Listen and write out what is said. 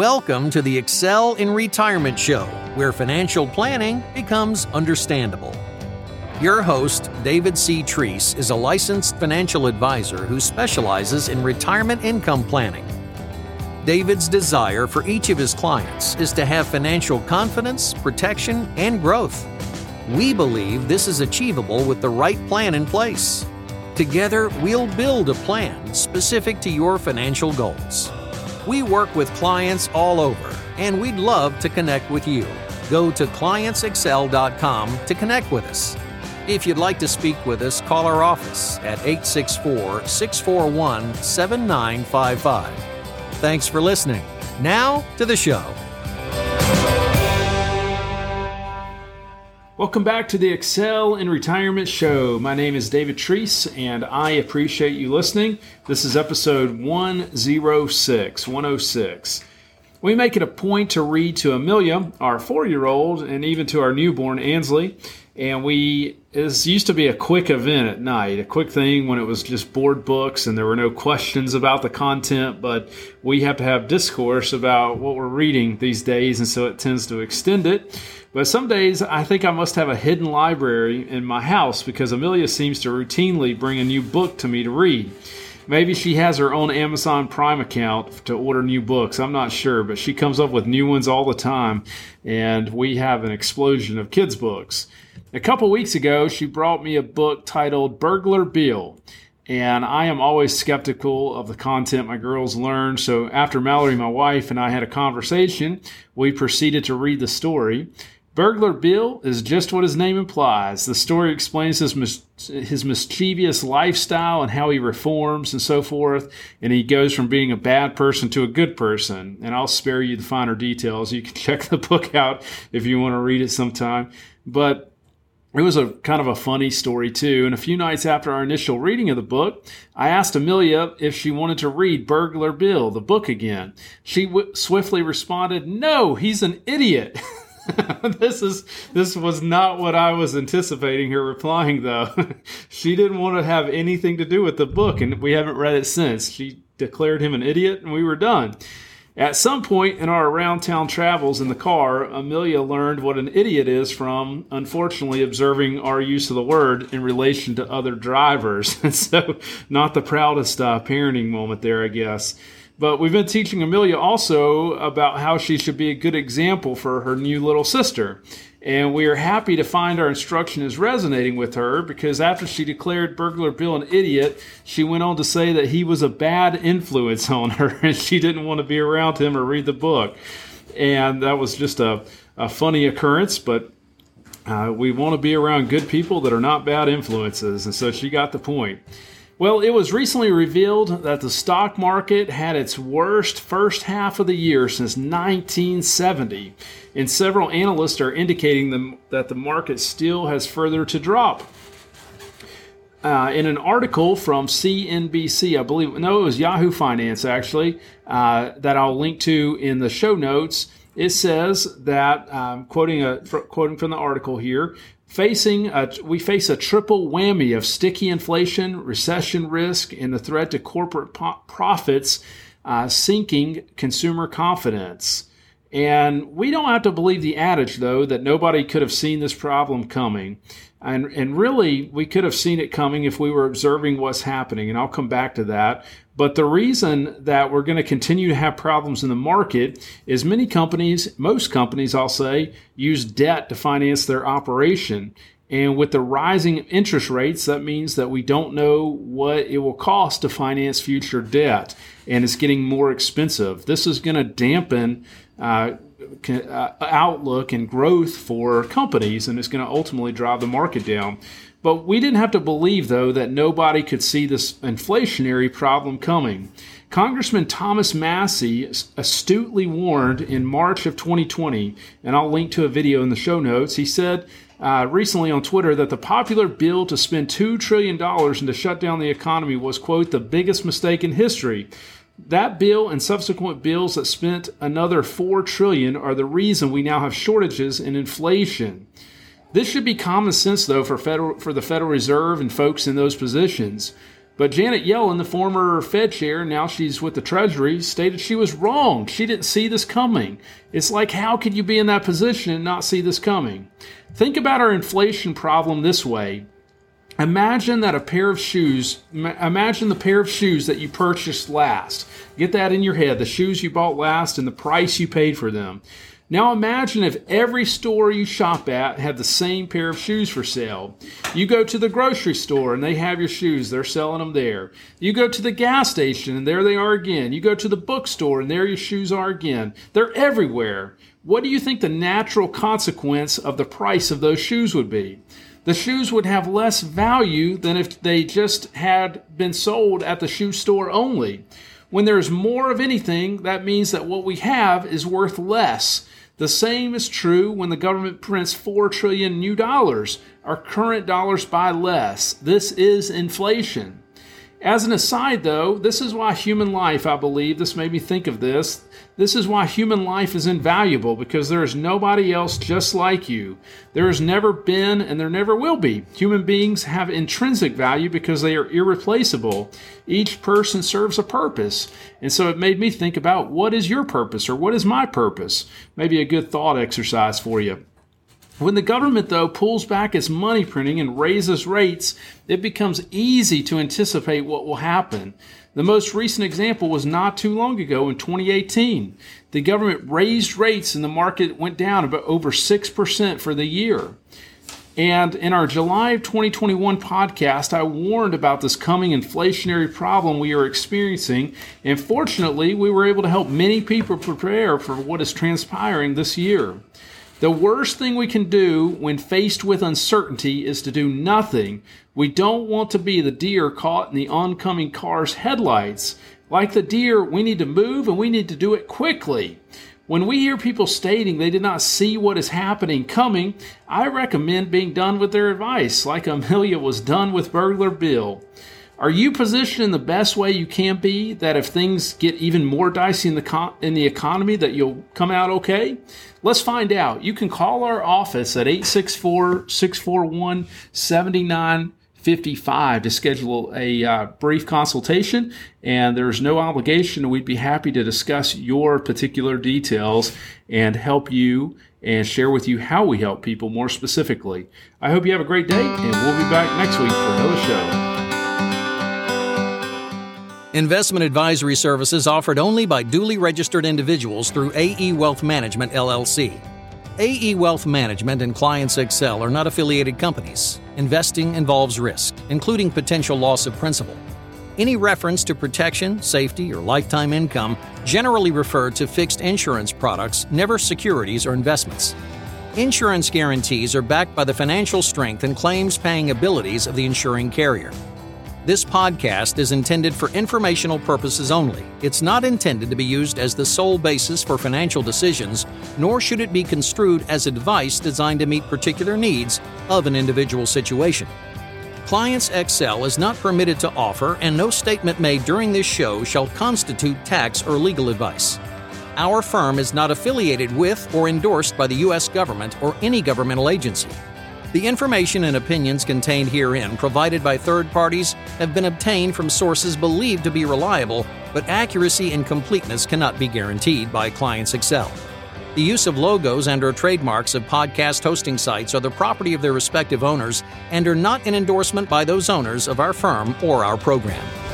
Welcome to the Excel in Retirement Show, where financial planning becomes understandable. Your host, David C. Treese, is a licensed financial advisor who specializes in retirement income planning. David's desire for each of his clients is to have financial confidence, protection, and growth. We believe this is achievable with the right plan in place. Together, we'll build a plan specific to your financial goals. We work with clients all over, and we'd love to connect with you. Go to clientsexcel.com to connect with us. If you'd like to speak with us, call our office at 864 641 7955. Thanks for listening. Now to the show. Welcome back to the Excel in Retirement Show. My name is David Treese, and I appreciate you listening. This is episode 106. 106. We make it a point to read to Amelia, our four year old, and even to our newborn, Ansley. And we, this used to be a quick event at night, a quick thing when it was just board books and there were no questions about the content, but we have to have discourse about what we're reading these days, and so it tends to extend it. But some days I think I must have a hidden library in my house because Amelia seems to routinely bring a new book to me to read. Maybe she has her own Amazon Prime account to order new books. I'm not sure, but she comes up with new ones all the time, and we have an explosion of kids' books. A couple weeks ago, she brought me a book titled Burglar Bill. And I am always skeptical of the content my girls learn. So after Mallory, my wife, and I had a conversation, we proceeded to read the story. Burglar Bill is just what his name implies. The story explains his, mis- his mischievous lifestyle and how he reforms and so forth. And he goes from being a bad person to a good person. And I'll spare you the finer details. You can check the book out if you want to read it sometime. But it was a kind of a funny story too. And a few nights after our initial reading of the book, I asked Amelia if she wanted to read Burglar Bill, the book again. She w- swiftly responded, "No, he's an idiot." this is this was not what I was anticipating her replying though. she didn't want to have anything to do with the book and we haven't read it since. She declared him an idiot and we were done. At some point in our around town travels in the car, Amelia learned what an idiot is from, unfortunately, observing our use of the word in relation to other drivers. So, not the proudest uh, parenting moment there, I guess. But we've been teaching Amelia also about how she should be a good example for her new little sister. And we are happy to find our instruction is resonating with her because after she declared Burglar Bill an idiot, she went on to say that he was a bad influence on her and she didn't want to be around him or read the book. And that was just a, a funny occurrence, but uh, we want to be around good people that are not bad influences. And so she got the point. Well, it was recently revealed that the stock market had its worst first half of the year since 1970, and several analysts are indicating that the market still has further to drop. Uh, in an article from CNBC, I believe, no, it was Yahoo Finance actually, uh, that I'll link to in the show notes. It says that, um, quoting a quoting from the article here, Facing a, we face a triple whammy of sticky inflation, recession risk, and the threat to corporate po- profits uh, sinking consumer confidence. And we don't have to believe the adage, though, that nobody could have seen this problem coming. And, and really, we could have seen it coming if we were observing what's happening. And I'll come back to that. But the reason that we're going to continue to have problems in the market is many companies, most companies, I'll say, use debt to finance their operation. And with the rising interest rates, that means that we don't know what it will cost to finance future debt. And it's getting more expensive. This is going to dampen uh, uh, outlook and growth for companies, and it's going to ultimately drive the market down. But we didn't have to believe, though, that nobody could see this inflationary problem coming. Congressman Thomas Massie astutely warned in March of 2020, and I'll link to a video in the show notes. He said uh, recently on Twitter that the popular bill to spend $2 trillion and to shut down the economy was, quote, the biggest mistake in history. That bill and subsequent bills that spent another 4 trillion are the reason we now have shortages and inflation. This should be common sense though for federal for the Federal Reserve and folks in those positions. But Janet Yellen, the former Fed chair, now she's with the Treasury, stated she was wrong. She didn't see this coming. It's like, how could you be in that position and not see this coming? Think about our inflation problem this way. Imagine that a pair of shoes, imagine the pair of shoes that you purchased last. Get that in your head, the shoes you bought last and the price you paid for them. Now imagine if every store you shop at had the same pair of shoes for sale. You go to the grocery store and they have your shoes, they're selling them there. You go to the gas station and there they are again. You go to the bookstore and there your shoes are again. They're everywhere. What do you think the natural consequence of the price of those shoes would be? The shoes would have less value than if they just had been sold at the shoe store only. When there's more of anything, that means that what we have is worth less. The same is true when the government prints 4 trillion new dollars. Our current dollars buy less. This is inflation. As an aside, though, this is why human life, I believe, this made me think of this. This is why human life is invaluable because there is nobody else just like you. There has never been and there never will be. Human beings have intrinsic value because they are irreplaceable. Each person serves a purpose. And so it made me think about what is your purpose or what is my purpose? Maybe a good thought exercise for you. When the government, though, pulls back its money printing and raises rates, it becomes easy to anticipate what will happen. The most recent example was not too long ago in 2018. The government raised rates and the market went down about over 6% for the year. And in our July of 2021 podcast, I warned about this coming inflationary problem we are experiencing. And fortunately, we were able to help many people prepare for what is transpiring this year. The worst thing we can do when faced with uncertainty is to do nothing. We don't want to be the deer caught in the oncoming car's headlights. Like the deer, we need to move and we need to do it quickly. When we hear people stating they did not see what is happening coming, I recommend being done with their advice, like Amelia was done with Burglar Bill. Are you positioned in the best way you can be that if things get even more dicey in the con- in the economy that you'll come out okay? Let's find out. You can call our office at 864-641-7955 to schedule a uh, brief consultation and there's no obligation. We'd be happy to discuss your particular details and help you and share with you how we help people more specifically. I hope you have a great day and we'll be back next week for another show. Investment advisory services offered only by duly registered individuals through AE Wealth Management LLC. AE Wealth Management and Clients Excel are not affiliated companies. Investing involves risk, including potential loss of principal. Any reference to protection, safety, or lifetime income generally refer to fixed insurance products, never securities or investments. Insurance guarantees are backed by the financial strength and claims paying abilities of the insuring carrier. This podcast is intended for informational purposes only. It's not intended to be used as the sole basis for financial decisions, nor should it be construed as advice designed to meet particular needs of an individual situation. Clients Excel is not permitted to offer, and no statement made during this show shall constitute tax or legal advice. Our firm is not affiliated with or endorsed by the U.S. government or any governmental agency. The information and opinions contained herein, provided by third parties, have been obtained from sources believed to be reliable, but accuracy and completeness cannot be guaranteed by Clients Excel. The use of logos and or trademarks of podcast hosting sites are the property of their respective owners and are not an endorsement by those owners of our firm or our program.